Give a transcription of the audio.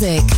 Music.